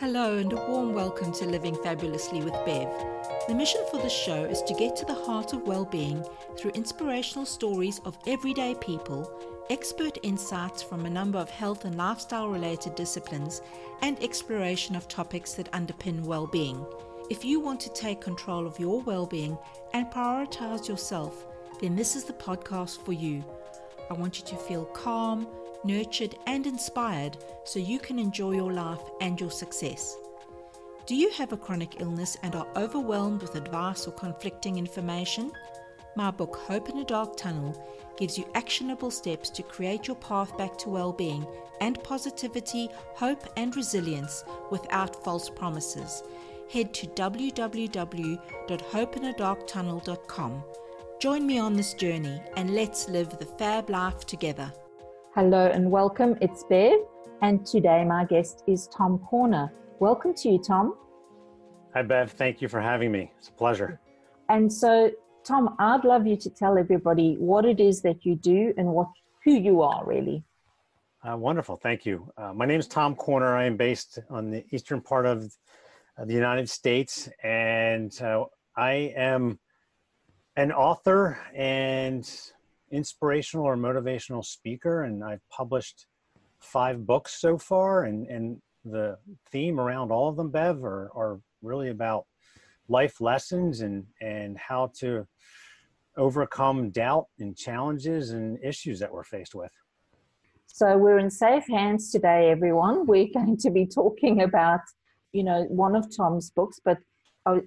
Hello, and a warm welcome to Living Fabulously with Bev. The mission for this show is to get to the heart of well being through inspirational stories of everyday people, expert insights from a number of health and lifestyle related disciplines, and exploration of topics that underpin well being. If you want to take control of your well being and prioritize yourself, then this is the podcast for you. I want you to feel calm nurtured, and inspired so you can enjoy your life and your success. Do you have a chronic illness and are overwhelmed with advice or conflicting information? My book, Hope in a Dark Tunnel, gives you actionable steps to create your path back to well being and positivity, hope, and resilience without false promises. Head to www.hopeinadarktunnel.com. Join me on this journey and let's live the fab life together. Hello and welcome. It's Bev, and today my guest is Tom Corner. Welcome to you, Tom. Hi, Bev. Thank you for having me. It's a pleasure. And so, Tom, I'd love you to tell everybody what it is that you do and what who you are, really. Uh, wonderful. Thank you. Uh, my name is Tom Corner. I am based on the eastern part of the United States, and uh, I am an author and inspirational or motivational speaker, and I've published five books so far. And, and the theme around all of them, Bev, are, are really about life lessons and, and how to overcome doubt and challenges and issues that we're faced with. So we're in safe hands today, everyone. We're going to be talking about, you know, one of Tom's books, but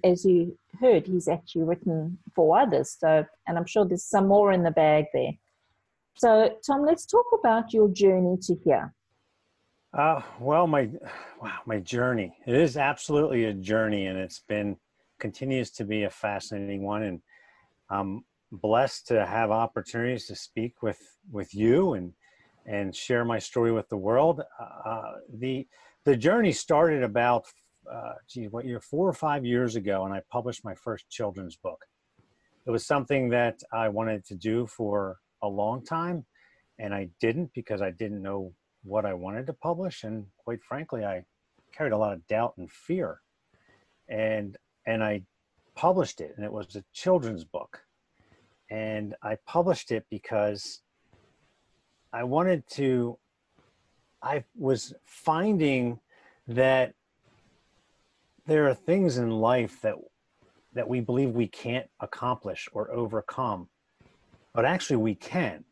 as you heard, he's actually written for others. So, and I'm sure there's some more in the bag there. So, Tom, let's talk about your journey to here. Uh, well, my wow, my journey. It is absolutely a journey, and it's been continues to be a fascinating one. And I'm blessed to have opportunities to speak with with you and and share my story with the world. Uh, the the journey started about uh, geez, what year, four or five years ago, and I published my first children's book. It was something that I wanted to do for a long time, and I didn't because I didn't know what I wanted to publish, and quite frankly, I carried a lot of doubt and fear, and and I published it, and it was a children's book, and I published it because I wanted to. I was finding that there are things in life that that we believe we can't accomplish or overcome but actually we can.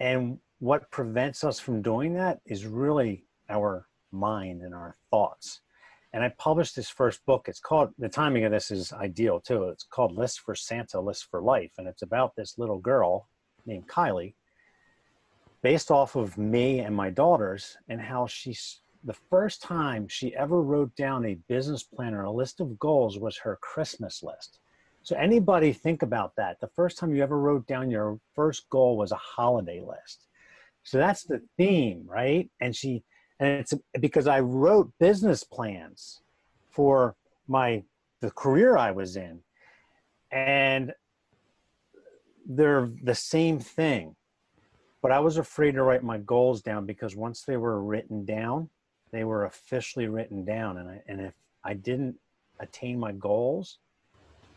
And what prevents us from doing that is really our mind and our thoughts. And i published this first book. It's called the timing of this is ideal too. It's called list for santa list for life. And it's about this little girl named kylie based off of me and my daughters and how she's the first time she ever wrote down a business plan or a list of goals was her Christmas list. So anybody think about that. The first time you ever wrote down your first goal was a holiday list. So that's the theme, right? And she and it's because I wrote business plans for my the career I was in. And they're the same thing. But I was afraid to write my goals down because once they were written down, they were officially written down. And I, and if I didn't attain my goals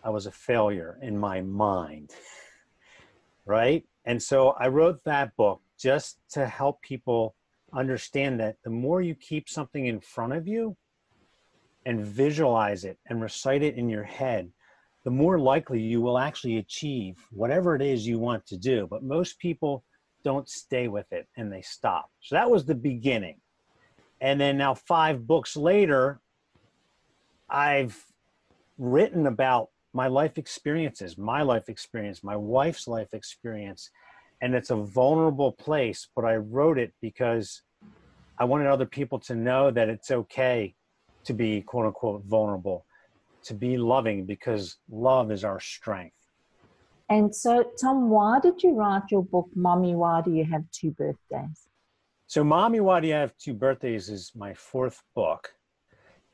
I was a failure in my mind right? And so I wrote that book just to help people understand that the more you keep something in front of you and visualize it and recite it in your head the more likely you will actually achieve whatever it is you want to do. But most people don't stay with it and they stop. So that was the beginning and then now, five books later, I've written about my life experiences, my life experience, my wife's life experience. And it's a vulnerable place, but I wrote it because I wanted other people to know that it's okay to be quote unquote vulnerable, to be loving, because love is our strength. And so, Tom, why did you write your book, Mommy, Why Do You Have Two Birthdays? So, Mommy, Why Do You Have Two Birthdays is my fourth book.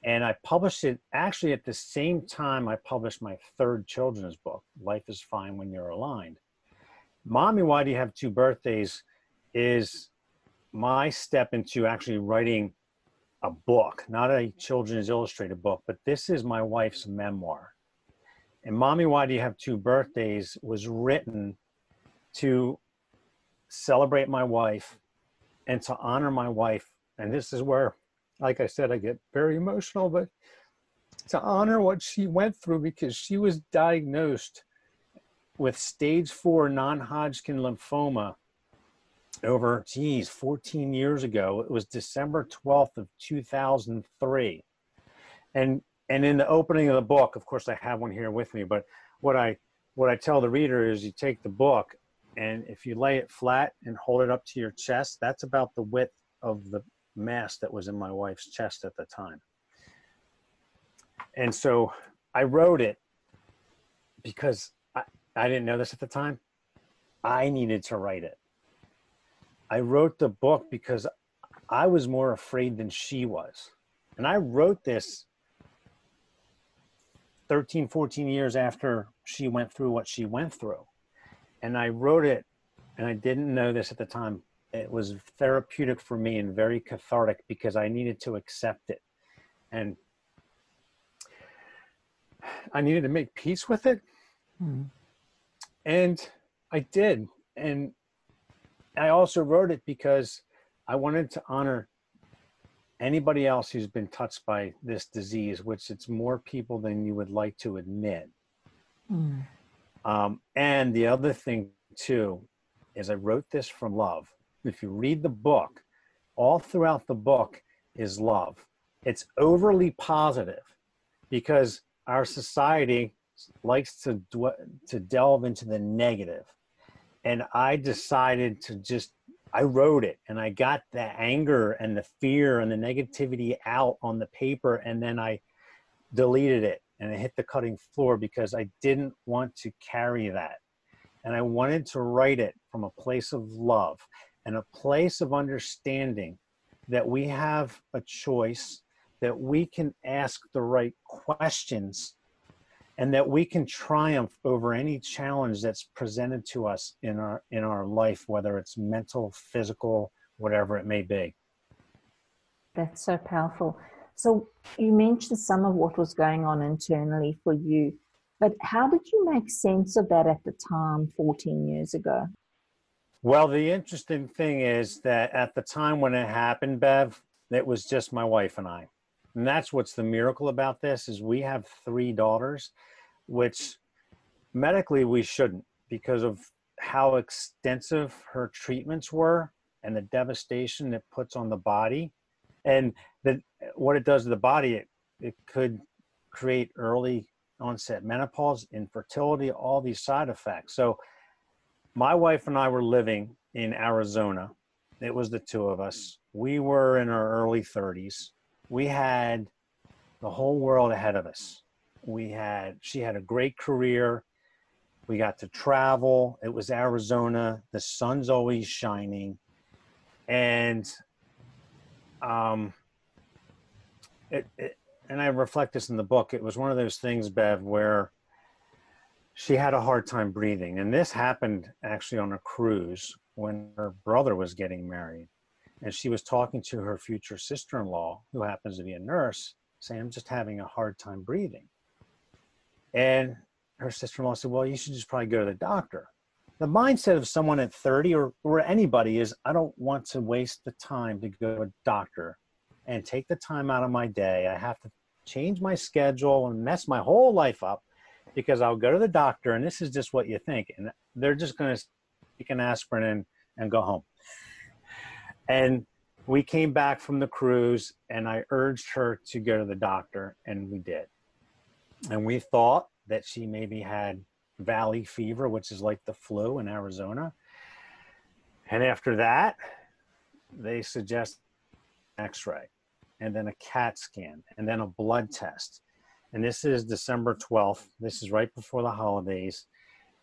And I published it actually at the same time I published my third children's book, Life is Fine When You're Aligned. Mommy, Why Do You Have Two Birthdays is my step into actually writing a book, not a children's illustrated book, but this is my wife's memoir. And Mommy, Why Do You Have Two Birthdays was written to celebrate my wife and to honor my wife. And this is where, like I said, I get very emotional, but to honor what she went through because she was diagnosed with stage four non-Hodgkin lymphoma over, geez, 14 years ago. It was December 12th of 2003. And and in the opening of the book, of course, I have one here with me. But what I what I tell the reader is, you take the book, and if you lay it flat and hold it up to your chest, that's about the width of the mass that was in my wife's chest at the time. And so I wrote it because I, I didn't know this at the time. I needed to write it. I wrote the book because I was more afraid than she was. And I wrote this 13, 14 years after she went through what she went through. And I wrote it, and I didn't know this at the time. It was therapeutic for me and very cathartic because I needed to accept it. And I needed to make peace with it. Hmm. And I did. And I also wrote it because I wanted to honor anybody else who's been touched by this disease, which it's more people than you would like to admit. Mm. Um, and the other thing, too, is I wrote this from love. If you read the book, all throughout the book is love. It's overly positive because our society likes to, to delve into the negative. negative and I decided to just I wrote it and I got the anger and the fear and the negativity out on the paper and then I deleted it and it hit the cutting floor because I didn't want to carry that. And I wanted to write it from a place of love and a place of understanding that we have a choice, that we can ask the right questions and that we can triumph over any challenge that's presented to us in our in our life whether it's mental physical whatever it may be that's so powerful so you mentioned some of what was going on internally for you but how did you make sense of that at the time 14 years ago? Well the interesting thing is that at the time when it happened bev it was just my wife and i. And that's what's the miracle about this is we have three daughters which medically we shouldn't because of how extensive her treatments were and the devastation it puts on the body. And the, what it does to the body it, it could create early onset menopause infertility all these side effects so my wife and i were living in arizona it was the two of us we were in our early 30s we had the whole world ahead of us. We had, she had a great career. We got to travel. It was Arizona. The sun's always shining. And, um, it, it, and I reflect this in the book. It was one of those things, Bev, where she had a hard time breathing. And this happened actually on a cruise when her brother was getting married and she was talking to her future sister-in-law who happens to be a nurse saying i'm just having a hard time breathing and her sister-in-law said well you should just probably go to the doctor the mindset of someone at 30 or, or anybody is i don't want to waste the time to go to a doctor and take the time out of my day i have to change my schedule and mess my whole life up because i'll go to the doctor and this is just what you think and they're just going to take an aspirin and, and go home and we came back from the cruise, and I urged her to go to the doctor, and we did. And we thought that she maybe had valley fever, which is like the flu in Arizona. And after that, they suggest x-ray and then a cat scan and then a blood test and this is december 12th this is right before the holidays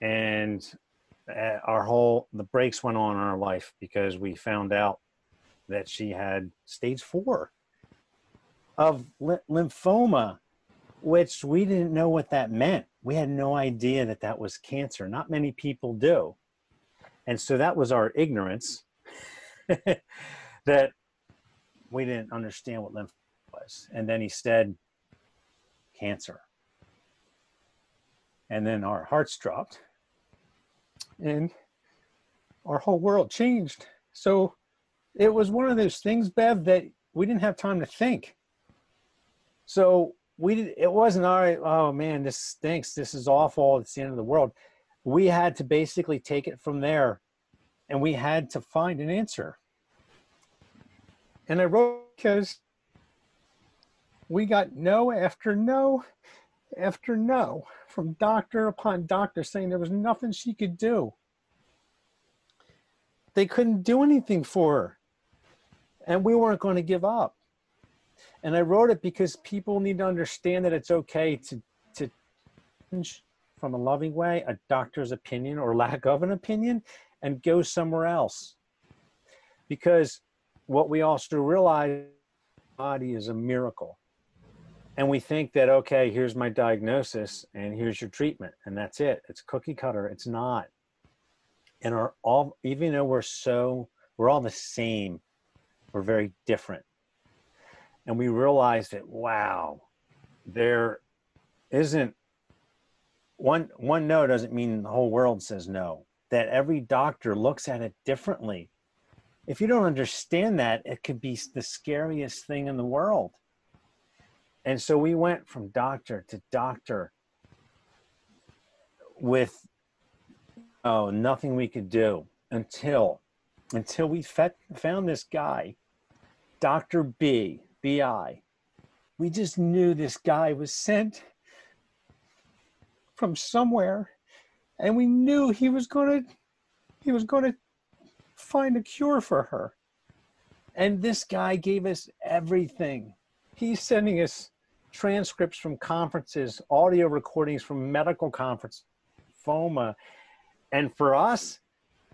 and uh, our whole the brakes went on in our life because we found out that she had stage four of lymphoma, which we didn't know what that meant. We had no idea that that was cancer. Not many people do. And so that was our ignorance that we didn't understand what lymph was. And then he said, cancer. And then our hearts dropped and our whole world changed. So it was one of those things, Bev, that we didn't have time to think. So we did, it wasn't all right. Oh man, this stinks. This is awful. It's the end of the world. We had to basically take it from there and we had to find an answer. And I wrote because we got no after no after no from doctor upon doctor saying there was nothing she could do. They couldn't do anything for her. And we weren't going to give up. And I wrote it because people need to understand that it's okay to to change from a loving way a doctor's opinion or lack of an opinion and go somewhere else. Because what we also realize body is a miracle. And we think that okay, here's my diagnosis and here's your treatment and that's it. It's cookie cutter. It's not. And our all even though we're so we're all the same, we're very different and we realized that wow there isn't one one no doesn't mean the whole world says no that every doctor looks at it differently if you don't understand that it could be the scariest thing in the world and so we went from doctor to doctor with oh nothing we could do until until we fet, found this guy dr b BI. We just knew this guy was sent from somewhere and we knew he was going to he was going to find a cure for her. And this guy gave us everything. He's sending us transcripts from conferences, audio recordings from medical conference, FOMA. And for us,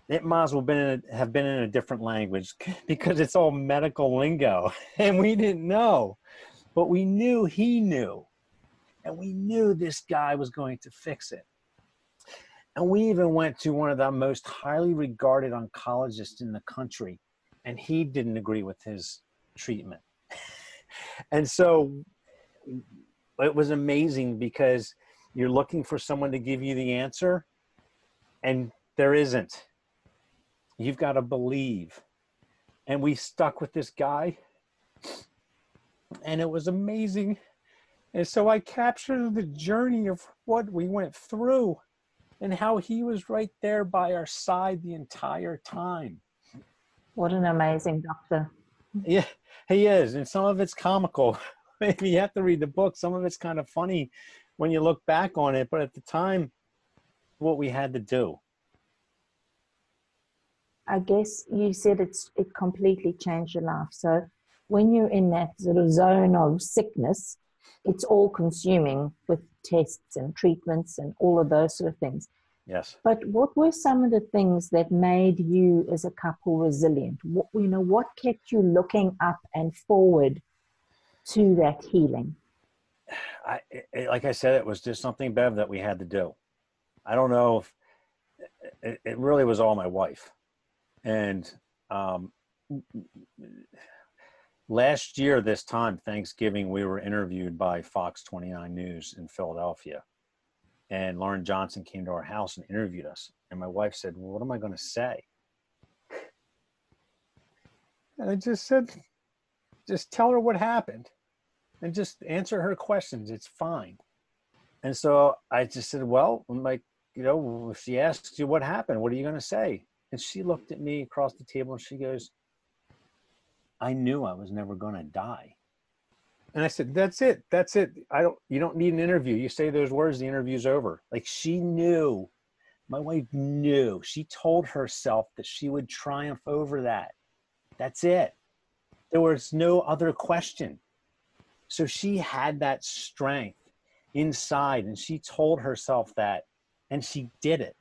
it might as well been a, have been in a different language because it's all medical lingo and we didn't know but we knew he knew and we knew this guy was going to fix it and we even went to one of the most highly regarded oncologists in the country and he didn't agree with his treatment and so it was amazing because you're looking for someone to give you the answer and there isn't You've got to believe. And we stuck with this guy. And it was amazing. And so I captured the journey of what we went through and how he was right there by our side the entire time. What an amazing doctor. Yeah, he is. And some of it's comical. Maybe you have to read the book. Some of it's kind of funny when you look back on it. But at the time, what we had to do. I guess you said it's it completely changed your life. So when you're in that sort of zone of sickness, it's all consuming with tests and treatments and all of those sort of things. Yes. But what were some of the things that made you as a couple resilient? What, you know, what kept you looking up and forward to that healing? I, it, like I said, it was just something, Bev, that we had to do. I don't know if it, it really was all my wife. And um, last year, this time, Thanksgiving, we were interviewed by Fox 29 News in Philadelphia. And Lauren Johnson came to our house and interviewed us. And my wife said, Well, what am I going to say? And I just said, Just tell her what happened and just answer her questions. It's fine. And so I just said, Well, I'm like, you know, if she asks you what happened, what are you going to say? And she looked at me across the table and she goes, I knew I was never going to die. And I said, That's it. That's it. I don't, you don't need an interview. You say those words, the interview's over. Like she knew, my wife knew. She told herself that she would triumph over that. That's it. There was no other question. So she had that strength inside and she told herself that and she did it.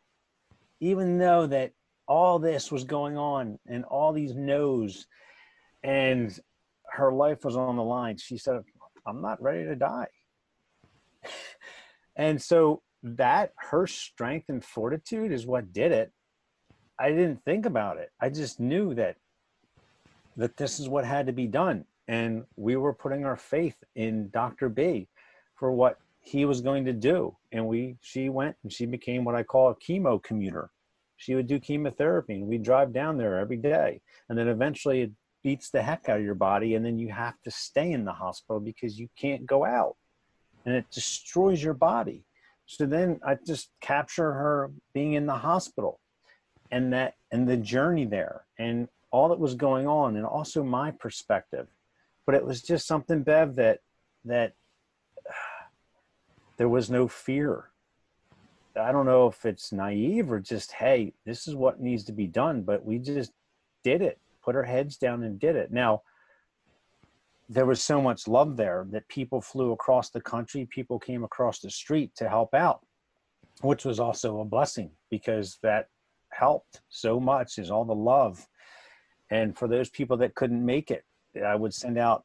Even though that all this was going on and all these no's and her life was on the line she said i'm not ready to die and so that her strength and fortitude is what did it i didn't think about it i just knew that that this is what had to be done and we were putting our faith in Dr. B for what he was going to do. And we, she went and she became what I call a chemo commuter. She would do chemotherapy and we'd drive down there every day. And then eventually beats the heck out of your body. And then you have to stay in the hospital because you can't go out and it destroys your body. So then I just capture her being in the hospital and that, and the journey there and all that was going on and also my perspective but it was just something bev that that there was no fear i don't know if it's naive or just hey this is what needs to be done but we just did it put our heads down and did it now there was so much love there that people flew across the country people came across the street to help out which was also a blessing because that helped so much is all the love and for those people that couldn't make it I would send out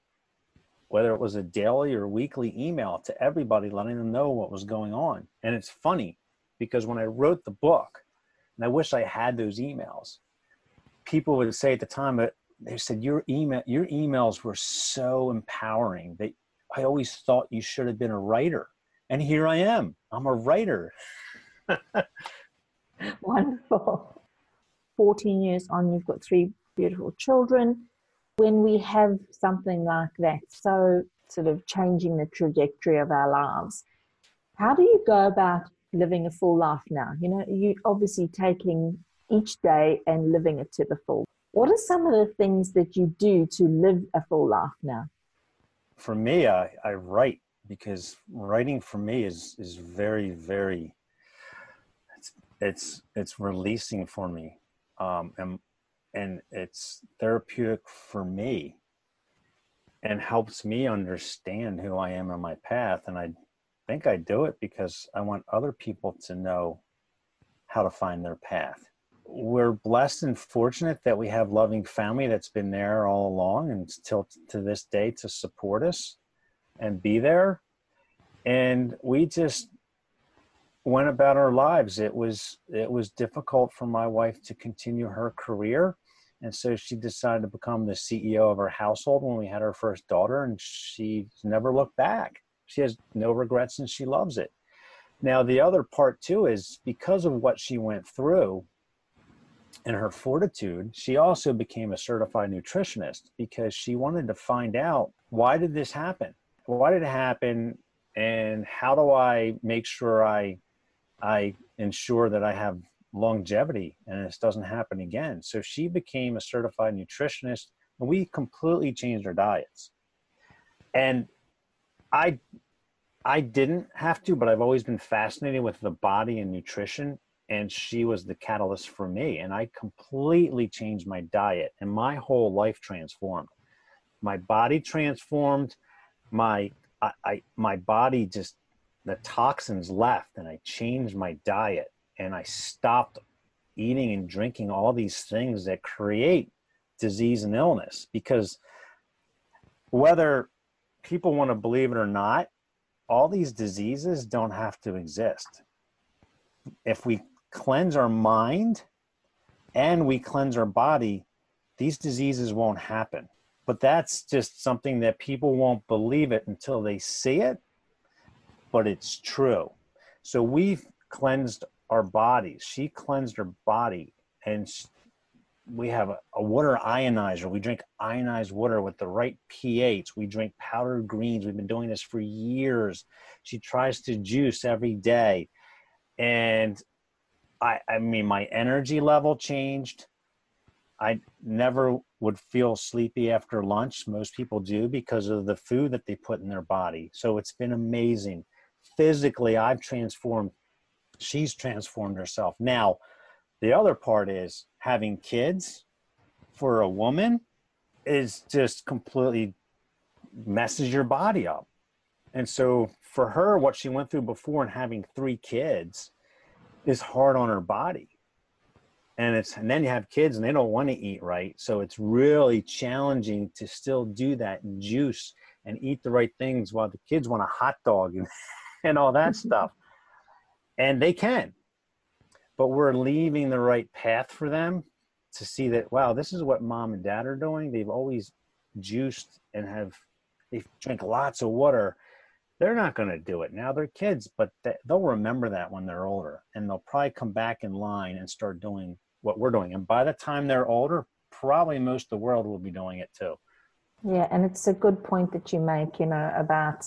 whether it was a daily or weekly email to everybody letting them know what was going on. And it's funny because when I wrote the book, and I wish I had those emails, people would say at the time but they said your email your emails were so empowering that I always thought you should have been a writer. And here I am. I'm a writer. Wonderful. 14 years on, you've got three beautiful children when we have something like that, so sort of changing the trajectory of our lives, how do you go about living a full life now? You know, you obviously taking each day and living it to the full. What are some of the things that you do to live a full life now? For me, I, I write because writing for me is is very very it's it's it's releasing for me um, and and it's therapeutic for me and helps me understand who I am on my path. And I think I do it because I want other people to know how to find their path. We're blessed and fortunate that we have loving family that's been there all along and still to this day to support us and be there. And we just went about our lives. It was it was difficult for my wife to continue her career, and so she decided to become the CEO of her household when we had our first daughter, and she's never looked back. She has no regrets, and she loves it. Now, the other part too is because of what she went through and her fortitude, she also became a certified nutritionist because she wanted to find out why did this happen? Why did it happen? And how do I make sure I I ensure that I have longevity and this doesn't happen again. So she became a certified nutritionist and we completely changed our diets. And I I didn't have to, but I've always been fascinated with the body and nutrition and she was the catalyst for me and I completely changed my diet and my whole life transformed. My body transformed, my I, I my body just the toxins left and I changed my diet and I stopped eating and drinking all these things that create disease and illness because whether people want to believe it or not, all these diseases don't have to exist. If we cleanse our mind and we cleanse our body, these diseases won't happen. But that's just something that people won't believe it until they see it but it's true. So we've cleansed our bodies. She cleansed her body, and we have a, a, water ionizer. We drink ionized water with the right pH. We drink powdered greens. We've been doing this for years. She tries to juice every day, and I, I mean, my energy level changed. I never would feel sleepy after lunch. Most people do because of the food that they put in their body. So it's been amazing physically I've transformed, she's transformed herself. Now, the other part is having kids for a woman is just completely messes your body up. And so for her, what she went through before and having three kids is hard on her body. And it's and then you have kids and they don't want to eat right. So it's really challenging to still do that and juice and eat the right things while the kids want a hot dog and and all that stuff. And they can. But we're leaving the right path for them to see that, wow, this is what mom and dad are doing. They've always juiced and have they drink lots of water they're not going to do it now they're kids but they'll remember that when they're older and they'll probably come back in line and start doing what we're doing and by the time they're older probably most of the world will be doing it too. Yeah and it's a good point that you make you know about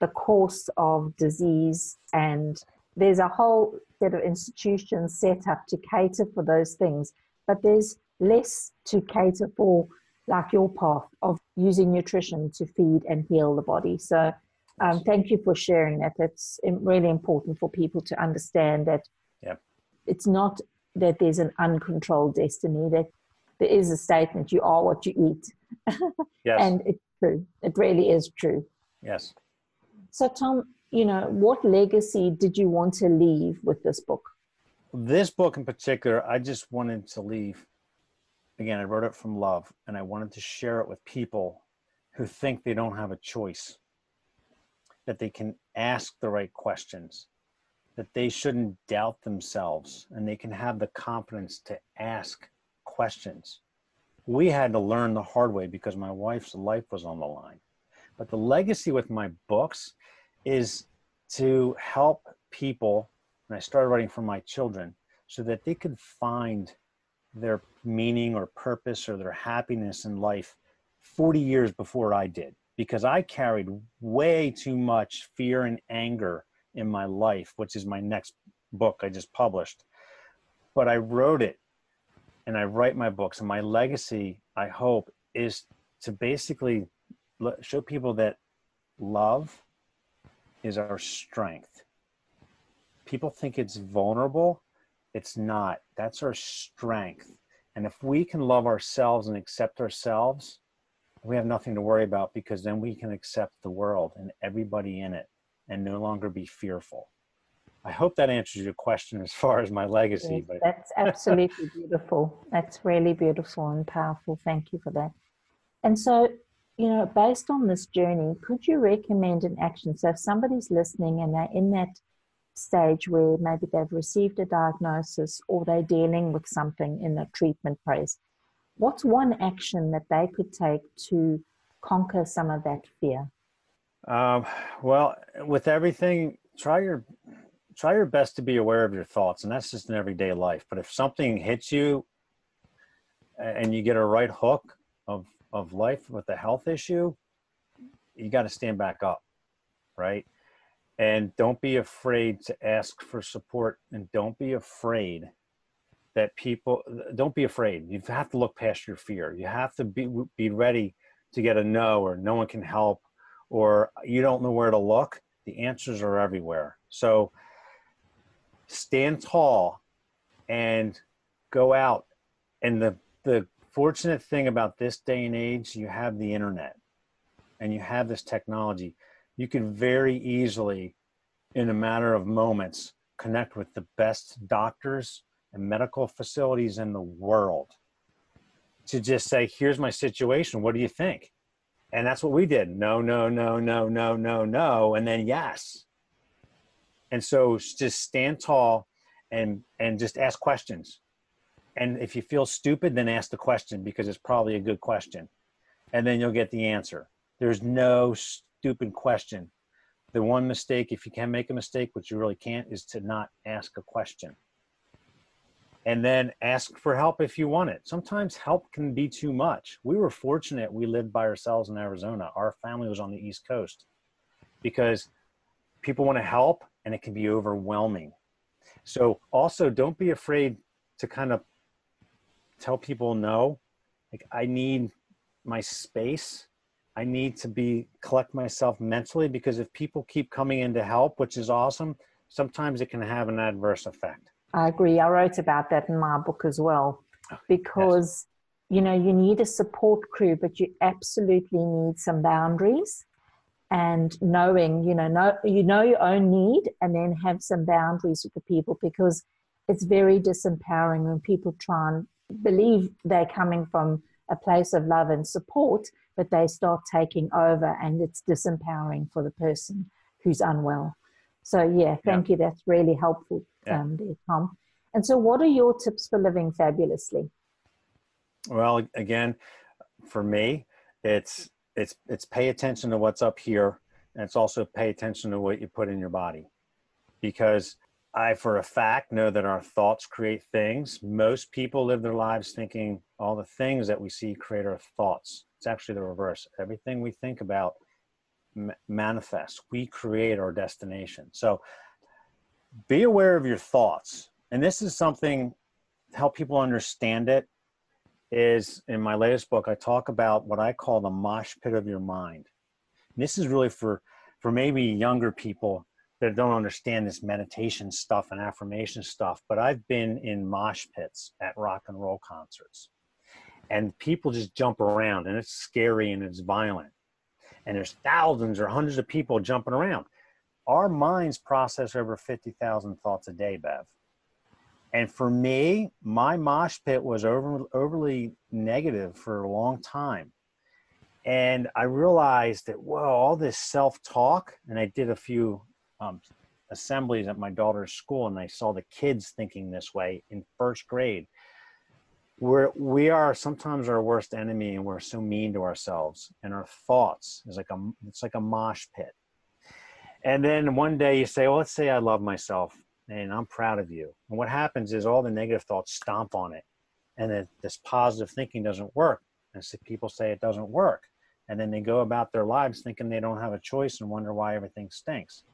the course of disease and there's a whole set of institutions set up to cater for those things but there's less to cater for like your path of using nutrition to feed and heal the body. So um, thank you for sharing that. It's really important for people to understand that yeah. it's not that there's an uncontrolled destiny, that there is a statement you are what you eat. yes. and it's true. It really is true. Yes. So, Tom, you know, what legacy did you want to leave with this book? This book in particular, I just wanted to leave. Again, I wrote it from love, and I wanted to share it with people who think they don't have a choice that they can ask the right questions, that they shouldn't doubt themselves, and they can have the confidence to ask questions. We had to learn the hard way because my wife's life was on the line. But the legacy with my books is to help people, and I started writing for my children, so that they could find their meaning or purpose or their happiness in life 40 years before I did because I carried way too much fear and anger in my life, which is my next book I just published. But I wrote it and I write my books, and my legacy, I hope, is to basically show people that love is our strength. People think it's vulnerable, it's not. That's our strength. And if we can love ourselves and accept ourselves, we have nothing to worry about because then we can accept the world and everybody in it and no longer be fearful. I hope that answers your question as far as my legacy. Yes, but that's absolutely beautiful. That's really beautiful and powerful. Thank you for that. And so, you know, based on this journey, could you recommend an action? So, if somebody's listening and they're in that stage where maybe they've received a diagnosis or they're dealing with something in a treatment phase, what's one action that they could take to conquer some of that fear? Um, well, with everything, try your try your best to be aware of your thoughts, and that's just in everyday life. But if something hits you and you get a right hook of of life with a health issue, you got to stand back up, right? And don't be afraid to ask for support, and don't be afraid that people don't be afraid. You have to look past your fear. You have to be be ready to get a no or no one can help or you don't know where to look. The answers are everywhere. So stand tall and go out. And the the fortunate thing about this day and age, you have the internet and you have this technology. You can very easily, in a matter of moments, connect with the best doctors and medical facilities in the world to just say, here's my situation. What do you think? And that's what we did. No, no, no, no, no, no, no. And then yes. And so just stand tall and and just ask questions. And if you feel stupid, then ask the question because it's probably a good question. And then you'll get the answer. There's no stupid question. The one mistake, if you can make a mistake, which you really can't, is to not ask a question and then ask for help if you want it. Sometimes help can be too much. We were fortunate we lived by ourselves in Arizona. Our family was on the East Coast because people want to help and it can be overwhelming. So also don't be afraid to kind of tell people no. Like I need my space. I need to be collect myself mentally because if people keep coming in to help, which is awesome, sometimes it can have an adverse effect. I agree. I wrote about that in my book as well because, yes. you know, you need a support crew, but you absolutely need some boundaries and knowing, you know, know, you know your own need and then have some boundaries with the people because it's very disempowering when people try and believe they're coming from a place of love and support, but they start taking over and it's disempowering for the person who's unwell. So, yeah, thank yeah. you. That's really helpful yeah. um, there, Tom. And so, what are your tips for living fabulously? Well, again, for me, it's it's it's pay attention to what's up here and it's also pay attention to what you put in your body because i for a fact know that our thoughts create things most people live their lives thinking all the things that we see create our thoughts it's actually the reverse everything we think about manifests we create our destination so be aware of your thoughts and this is something help people understand it is in my latest book, I talk about what I call the mosh pit of your mind. And this is really for, for maybe younger people that don't understand this meditation stuff and affirmation stuff, but I've been in mosh pits at rock and roll concerts. And people just jump around and it's scary and it's violent. And there's thousands or hundreds of people jumping around. Our minds process over 50,000 thoughts a day, Bev. And for me, my mosh pit was over, overly negative for a long time. And I realized that, whoa, all this self talk, and I did a few um, assemblies at my daughter's school, and I saw the kids thinking this way in first grade. We're, we are sometimes our worst enemy, and we're so mean to ourselves. And our thoughts is like a, it's like a mosh pit. And then one day you say, well, let's say I love myself and I'm proud of you. And what happens is all the negative thoughts stomp on it. And then this positive thinking doesn't work. And so people say it doesn't work. And then they go about their lives thinking they don't have a choice and wonder why everything stinks.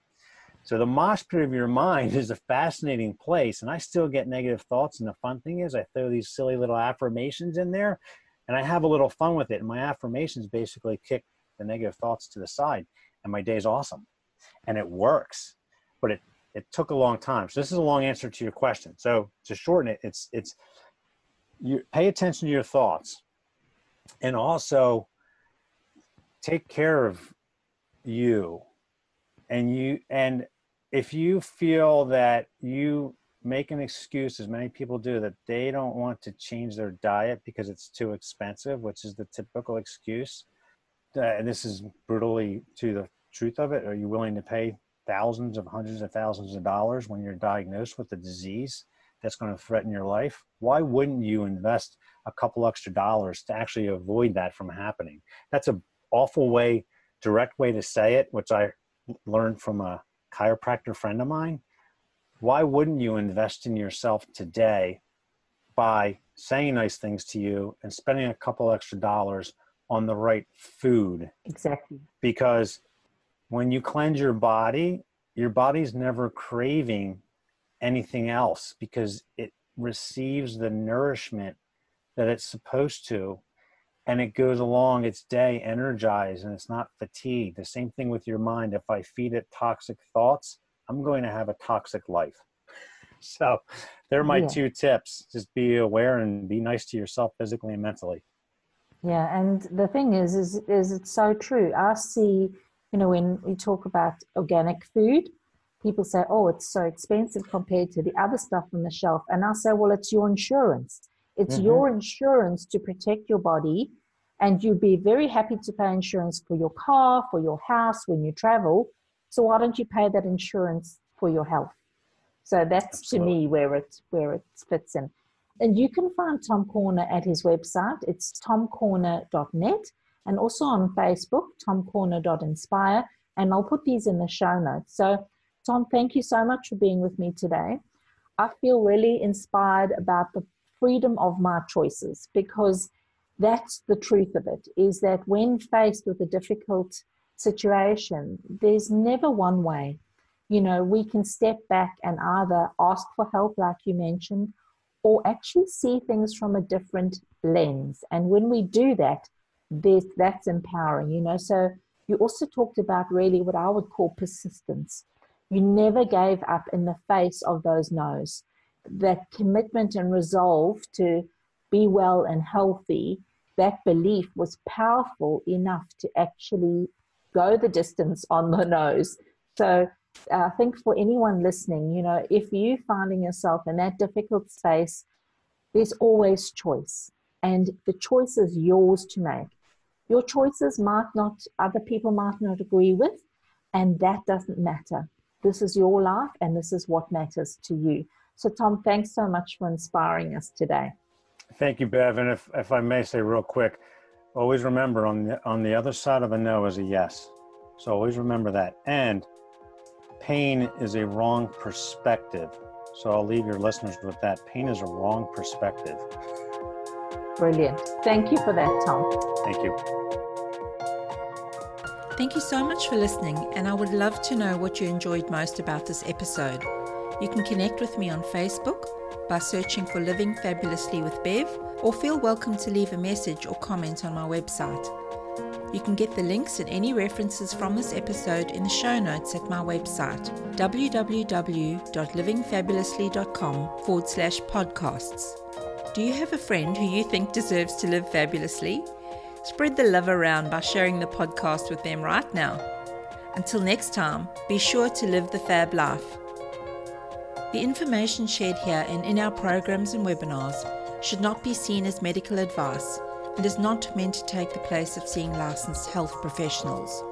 So the mosh pit of your mind is a fascinating place. And I still get negative thoughts. And the fun thing is I throw these silly little affirmations in there and I have a little fun with it. And my affirmations basically kick the negative thoughts to the side. And my day's awesome. And it works. But it it took a long time. So this is a long answer to your question. So to shorten it, it's it's you pay attention to your thoughts and also take care of you and you and if you feel that you make an excuse as many people do that they don't want to change their diet because it's too expensive which is the typical excuse uh, and this is brutally to the truth of it are you willing to pay thousands of hundreds of thousands of dollars when you're diagnosed with a disease that's going to threaten your life, why wouldn't you invest a couple extra dollars to actually avoid that from happening? That's an awful way, direct way to say it, which I learned from a chiropractor friend of mine. Why wouldn't you invest in yourself today by saying nice things to you and spending a couple extra dollars on the right food? Exactly. Because when you cleanse your body, your body's never craving anything else because it receives the nourishment that it's supposed to and it goes along its day energized and it's not fatigued. The same thing with your mind. If I feed it toxic thoughts, I'm going to have a toxic life. So, they're my yeah. two tips. Just be aware and be nice to yourself physically and mentally. Yeah, and the thing is, is, is it's so true. I see you know, when we talk about organic food, people say, oh, it's so expensive compared to the other stuff on the shelf. And I say, well, it's your insurance. It's mm-hmm. your insurance to protect your body. And you'd be very happy to pay insurance for your car, for your house when you travel. So why don't you pay that insurance for your health? So that's Absolutely. to me where it where it fits in. And you can find Tom Corner at his website. It's tomcorner.net and also on Facebook, tomcorner.inspire. And I'll put these in the show notes. So, Tom, thank you so much for being with me today. I feel really inspired about the freedom of my choices because that's the truth of it is that when faced with a difficult situation, there's never one way. You know, we can step back and either ask for help, like you mentioned, or actually see things from a different lens. And when we do that, this that's empowering you know? So you also talked about really what i would call persistence. You never gave up in the face of those no's. That commitment and resolve to be well and healthy that belief was powerful enough to actually go the distance on the no's so i think for anyone listening you know if you're finding yourself in that difficult space there's always choice. And the choice is yours to make your choices might not, other people might not agree with, and that doesn't matter. This is your life, and this is what matters to you. So, Tom, thanks so much for inspiring us today. Thank you, Bev. And if, if I may say real quick, always remember on the on the other side of a no is a yes. So always remember that. And pain is a wrong perspective. So I'll leave your listeners with that. Pain is a wrong perspective. Brilliant. Thank you for that, Tom. Thank you. Thank you so much for listening, and I would love to know what you enjoyed most about this episode. You can connect with me on Facebook by searching for Living Fabulously with Bev, or feel welcome to leave a message or comment on my website. You can get the links and any references from this episode in the show notes at my website, www.livingfabulously.com forward slash podcasts. Do you have a friend who you think deserves to live fabulously? Spread the love around by sharing the podcast with them right now. Until next time, be sure to live the fab life. The information shared here and in our programs and webinars should not be seen as medical advice and is not meant to take the place of seeing licensed health professionals.